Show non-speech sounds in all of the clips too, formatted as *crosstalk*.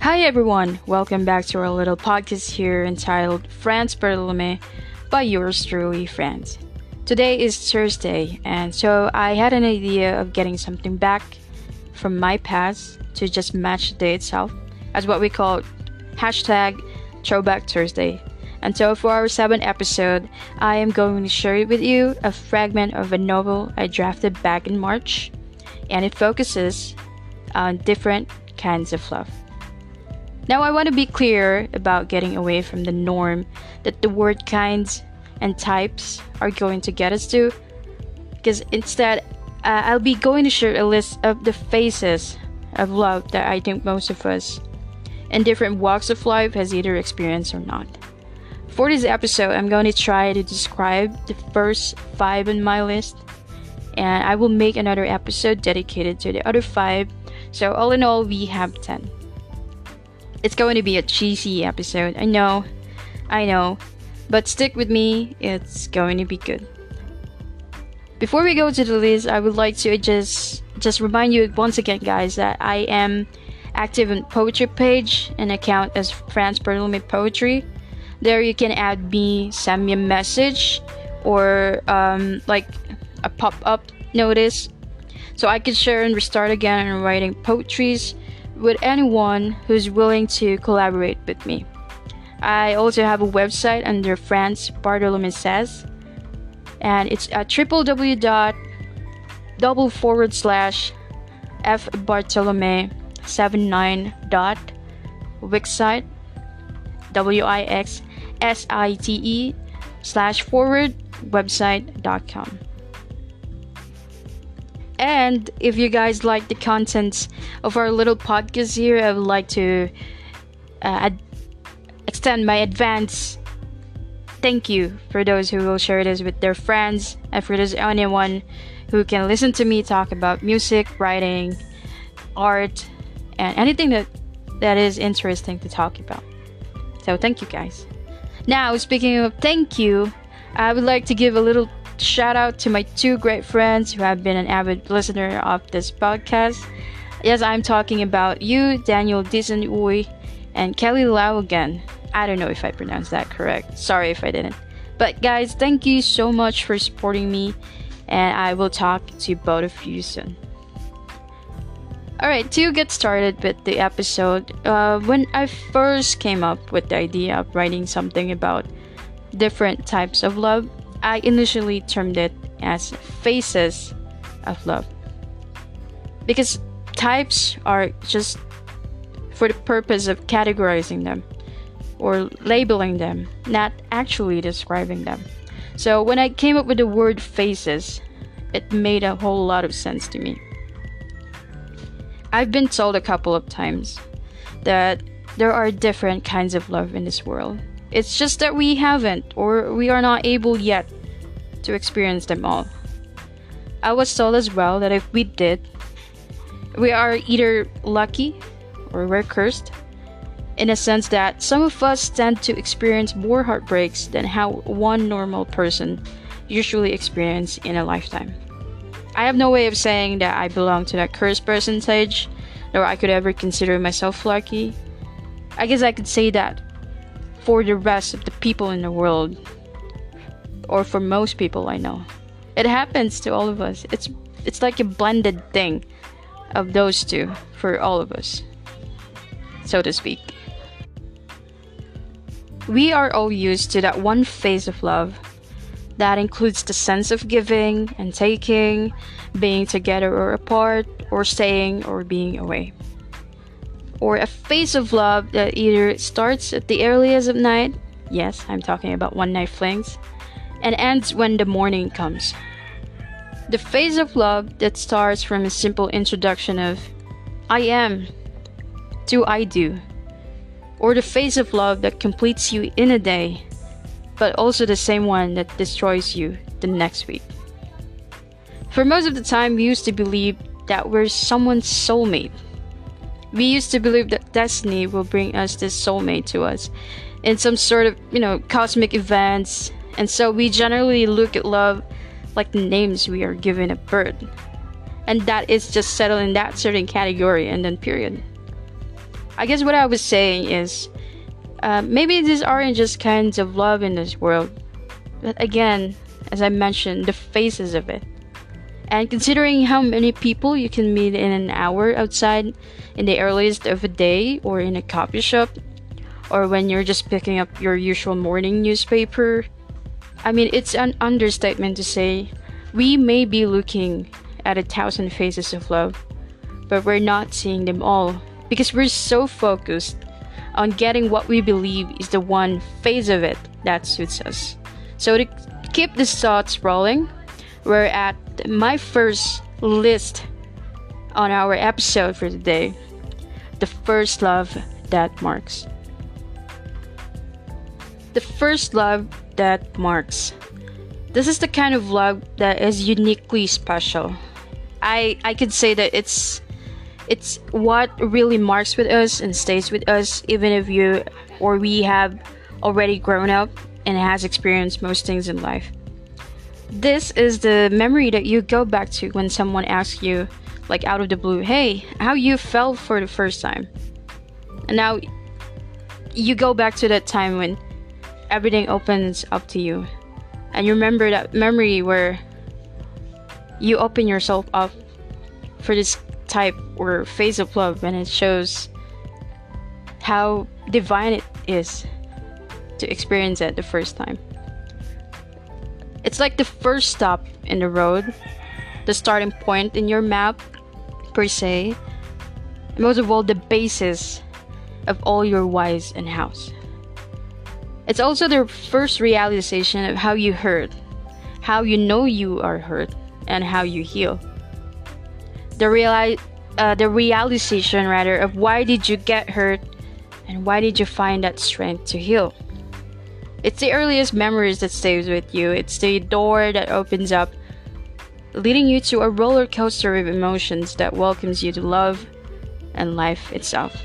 Hi everyone, welcome back to our little podcast here entitled France Bartolome by yours truly, France. Today is Thursday, and so I had an idea of getting something back from my past to just match the day itself as what we call hashtag Throwback Thursday. So for our seventh episode, I am going to share with you a fragment of a novel I drafted back in March, and it focuses on different kinds of love. Now, I want to be clear about getting away from the norm that the word kinds and types are going to get us to, because instead, uh, I'll be going to share a list of the phases of love that I think most of us in different walks of life has either experienced or not. For this episode, I'm going to try to describe the first five on my list, and I will make another episode dedicated to the other five. So, all in all, we have 10. It's going to be a cheesy episode. I know. I know. But stick with me, it's going to be good. Before we go to the list, I would like to just just remind you once again guys that I am active in poetry page and account as France Bartolome Poetry. There you can add me, send me a message or um, like a pop-up notice so I can share and restart again and writing poetries with anyone who's willing to collaborate with me. I also have a website under France Bartolome Says, and it's at www double forward slash f bartolome 79 dot wixsite w i x s i t e slash forward website dot com. And if you guys like the contents of our little podcast here, I would like to uh, ad- extend my advance thank you for those who will share this with their friends and for those anyone who can listen to me talk about music, writing, art, and anything that that is interesting to talk about. So thank you guys. Now, speaking of thank you, I would like to give a little shout out to my two great friends who have been an avid listener of this podcast. Yes, I'm talking about you, Daniel Dizenui, and Kelly Lau again. I don't know if I pronounced that correct. Sorry if I didn't. But guys, thank you so much for supporting me, and I will talk to both of you soon. Alright, to get started with the episode, uh, when I first came up with the idea of writing something about different types of love, I initially termed it as phases of love. Because types are just for the purpose of categorizing them or labeling them, not actually describing them. So when I came up with the word phases, it made a whole lot of sense to me. I've been told a couple of times that there are different kinds of love in this world. It's just that we haven't, or we are not able yet, to experience them all. I was told as well that if we did, we are either lucky or we're cursed, in a sense that some of us tend to experience more heartbreaks than how one normal person usually experience in a lifetime. I have no way of saying that I belong to that cursed percentage, nor I could ever consider myself lucky. I guess I could say that for the rest of the people in the world, or for most people I know. It happens to all of us. It's it's like a blended thing of those two for all of us, so to speak. We are all used to that one phase of love that includes the sense of giving and taking, being together or apart, or staying or being away. Or a phase of love that either starts at the earliest of night, yes, I'm talking about one night flings, and ends when the morning comes. The phase of love that starts from a simple introduction of I am to I do, or the phase of love that completes you in a day but also the same one that destroys you the next week. For most of the time, we used to believe that we're someone's soulmate. We used to believe that destiny will bring us this soulmate to us in some sort of, you know, cosmic events, and so we generally look at love like the names we are given at birth. And that is just settled in that certain category and then period. I guess what I was saying is uh, maybe these aren't just kinds of love in this world, but again, as I mentioned, the phases of it. And considering how many people you can meet in an hour outside in the earliest of a day or in a coffee shop, or when you're just picking up your usual morning newspaper, I mean, it's an understatement to say we may be looking at a thousand faces of love, but we're not seeing them all because we're so focused on getting what we believe is the one phase of it that suits us. So, to keep the thoughts rolling, we're at my first list on our episode for today the first love that marks. The first love that marks. This is the kind of love that is uniquely special. I I could say that it's it's what really marks with us and stays with us even if you or we have already grown up and has experienced most things in life. This is the memory that you go back to when someone asks you, like out of the blue, hey, how you felt for the first time. And now you go back to that time when everything opens up to you. And you remember that memory where you open yourself up for this type or phase of love and it shows how divine it is to experience it the first time. It's like the first stop in the road, the starting point in your map, per se, and most of all, the basis of all your whys and hows. It's also the first realization of how you hurt, how you know you are hurt, and how you heal. The reali- uh, the realization rather of why did you get hurt and why did you find that strength to heal. It's the earliest memories that stays with you. It's the door that opens up, leading you to a roller coaster of emotions that welcomes you to love and life itself.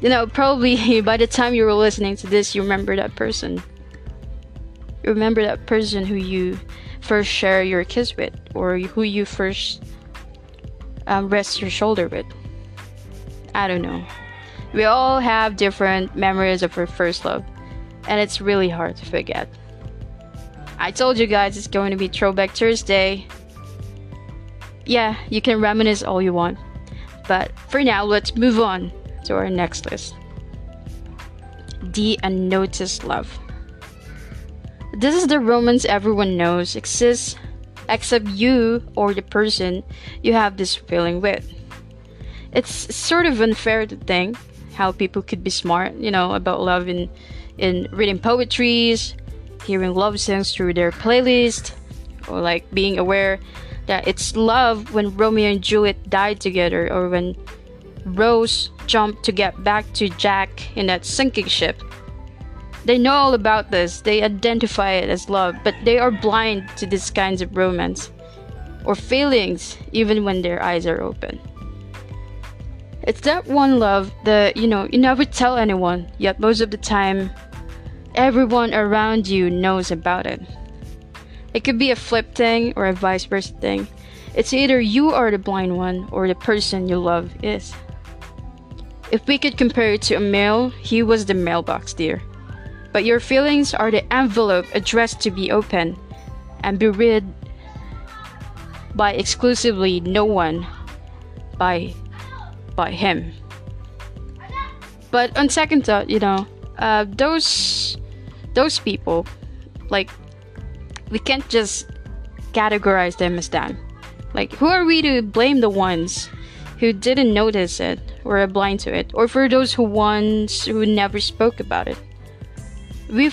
You know, probably *laughs* by the time you were listening to this, you remember that person. You remember that person who you first share your kiss with, or who you first um, rest your shoulder with. I don't know. We all have different memories of our first love and it's really hard to forget. I told you guys it's going to be Throwback Thursday. Yeah, you can reminisce all you want, but for now, let's move on to our next list The Unnoticed Love. This is the romance everyone knows exists except you or the person you have this feeling with. It's sort of unfair to think how people could be smart, you know, about love in in reading poetries, hearing love songs through their playlist, or like being aware that it's love when Romeo and Juliet died together, or when Rose jumped to get back to Jack in that sinking ship. They know all about this, they identify it as love, but they are blind to these kinds of romance or feelings even when their eyes are open. It's that one love that, you know, you never tell anyone, yet most of the time everyone around you knows about it. It could be a flip thing or a vice versa thing. It's either you are the blind one or the person you love is. If we could compare it to a mail, he was the mailbox, dear. But your feelings are the envelope addressed to be open and be read by exclusively no one by by him. But on second thought, you know, uh, those those people, like, we can't just categorize them as that. Like, who are we to blame the ones who didn't notice it or are blind to it, or for those who once who never spoke about it? We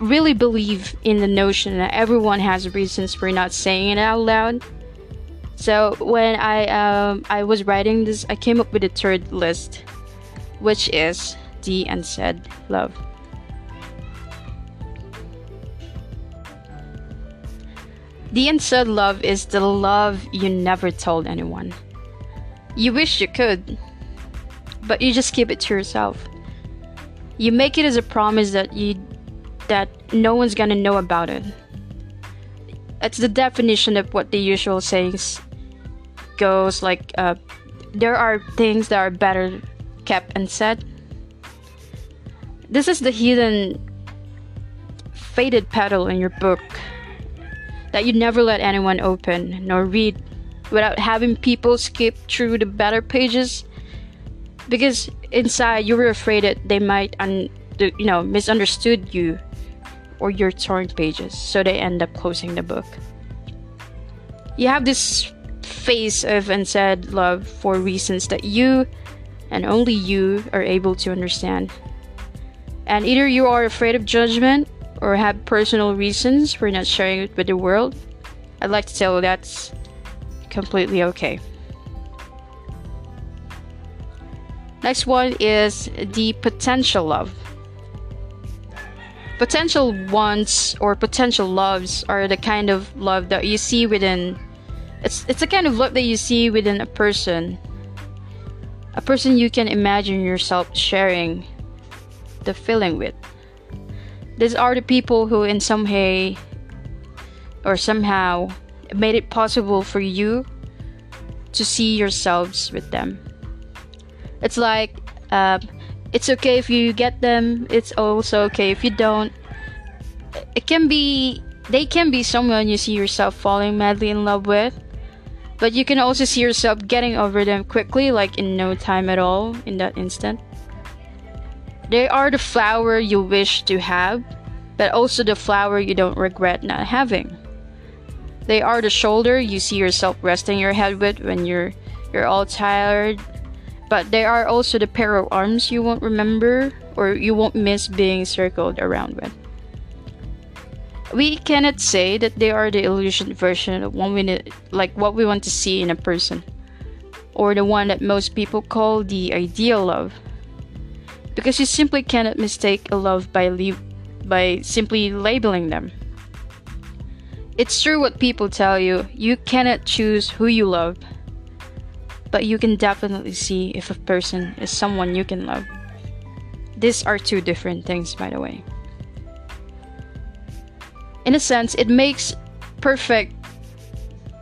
really believe in the notion that everyone has reasons for not saying it out loud. So when I um, I was writing this, I came up with a third list, which is the unsaid love. The unsaid love is the love you never told anyone. You wish you could, but you just keep it to yourself. You make it as a promise that you that no one's gonna know about it. it's the definition of what the usual sayings goes like uh, there are things that are better kept unsaid. This is the hidden faded petal in your book that you never let anyone open nor read without having people skip through the better pages because inside you were afraid that they might un- you know misunderstood you or your torn pages. So they end up closing the book. You have this face of unsaid love for reasons that you and only you are able to understand. And either you are afraid of judgment or have personal reasons for not sharing it with the world. I'd like to tell you that's completely okay Next one is the potential love. Potential wants or potential loves are the kind of love that you see within it's it's a kind of love that you see within a person. A person you can imagine yourself sharing the feeling with. These are the people who in some way or somehow made it possible for you to see yourselves with them. It's like uh, it's okay if you get them. It's also okay if you don't. It can be they can be someone you see yourself falling madly in love with, but you can also see yourself getting over them quickly, like in no time at all, in that instant. They are the flower you wish to have, but also the flower you don't regret not having. They are the shoulder you see yourself resting your head with when you're you're all tired but there are also the pair of arms you won't remember or you won't miss being circled around with. We cannot say that they are the illusion version of one we need, like what we want to see in a person, or the one that most people call the ideal love, because you simply cannot mistake a love by by simply labeling them. It's true what people tell you, you cannot choose who you love, but you can definitely see if a person is someone you can love. These are two different things, by the way. In a sense, it makes perfect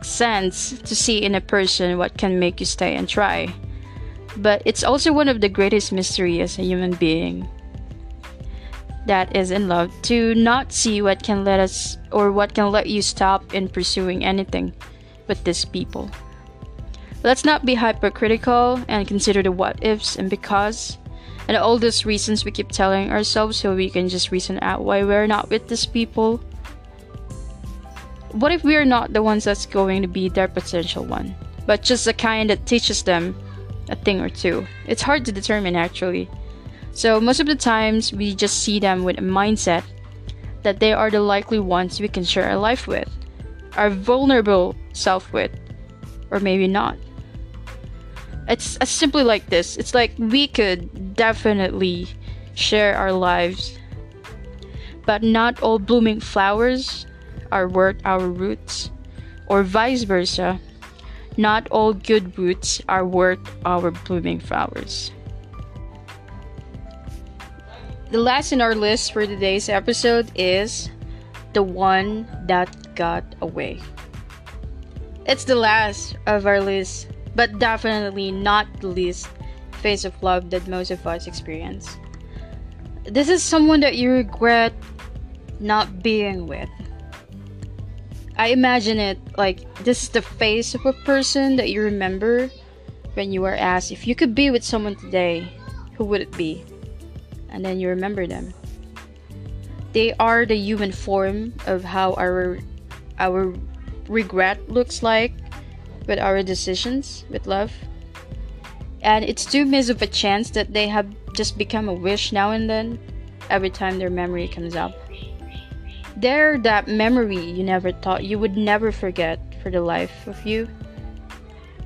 sense to see in a person what can make you stay and try. But it's also one of the greatest mysteries as a human being that is in love to not see what can let us or what can let you stop in pursuing anything with these people. Let's not be hypercritical and consider the what ifs and because and all those reasons we keep telling ourselves so we can just reason out why we're not with these people. What if we're not the ones that's going to be their potential one, but just the kind that teaches them a thing or two? It's hard to determine actually. So, most of the times, we just see them with a mindset that they are the likely ones we can share our life with, our vulnerable self with, or maybe not. It's as simply like this. It's like we could definitely share our lives, but not all blooming flowers are worth our roots, or vice versa. Not all good roots are worth our blooming flowers. The last in our list for today's episode is The One That Got Away. It's the last of our list but definitely not the least phase of love that most of us experience. This is someone that you regret not being with. I imagine it like this is the face of a person that you remember when you were asked if you could be with someone today, who would it be? And then you remember them. They are the human form of how our our regret looks like with our decisions with love. And it's too miss of a chance that they have just become a wish now and then every time their memory comes up. They're that memory you never thought you would never forget for the life of you.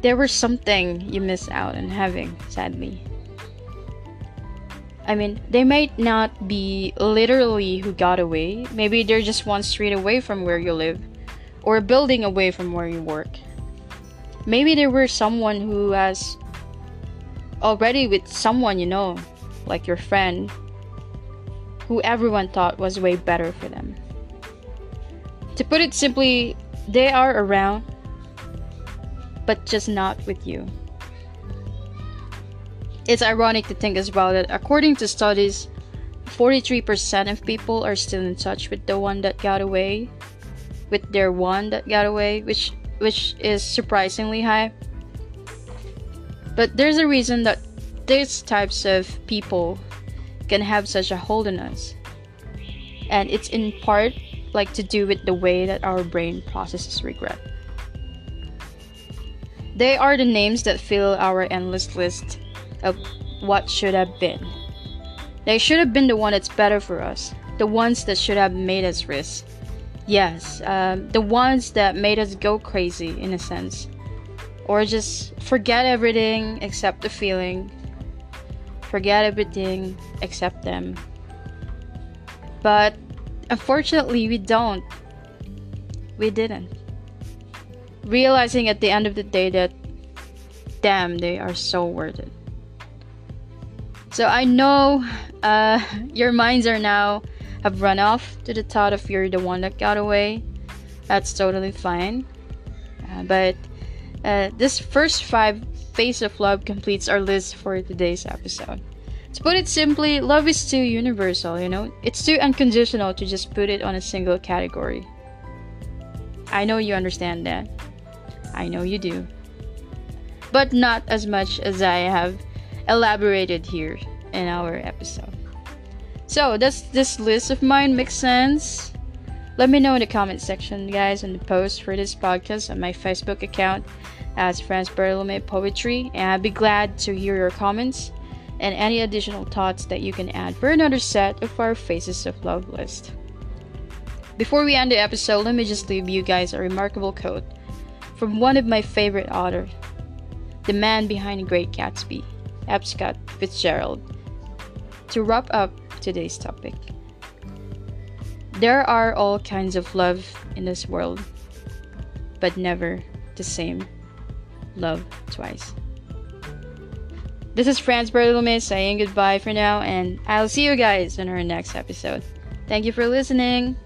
There was something you miss out on having, sadly. I mean, they might not be literally who got away. Maybe they're just one street away from where you live, or a building away from where you work. Maybe there were someone who has already with someone you know, like your friend, who everyone thought was way better for them. To put it simply, they are around, but just not with you. It's ironic to think as well that according to studies, 43% of people are still in touch with the one that got away, with their one that got away, which which is surprisingly high. But there's a reason that these types of people can have such a hold on us. And it's in part like to do with the way that our brain processes regret. They are the names that fill our endless list of what should have been. They should have been the one that's better for us, the ones that should have made us risk. Yes, um, the ones that made us go crazy in a sense. Or just forget everything except the feeling. Forget everything except them. But unfortunately, we don't. We didn't. Realizing at the end of the day that, damn, they are so worth it. So I know uh, *laughs* your minds are now have run off to the thought of you're the one that got away. That's totally fine. Uh, but uh, this first five Face of Love completes our list for today's episode. To put it simply, love is too universal, you know? It's too unconditional to just put it on a single category. I know you understand that. I know you do. But not as much as I have elaborated here in our episode. So, does this list of mine make sense? Let me know in the comment section, guys, the post for this podcast on my Facebook account as Franz Bartolome Poetry, and I'd be glad to hear your comments and any additional thoughts that you can add for another set of our Faces of Love list. Before we end the episode, let me just leave you guys a remarkable quote from one of my favorite authors, the man behind Great Gatsby, F. Scott Fitzgerald. To wrap up today's topic, there are all kinds of love in this world, but never the same love twice. This is Franz Bartolome saying goodbye for now, and I'll see you guys in our next episode. Thank you for listening.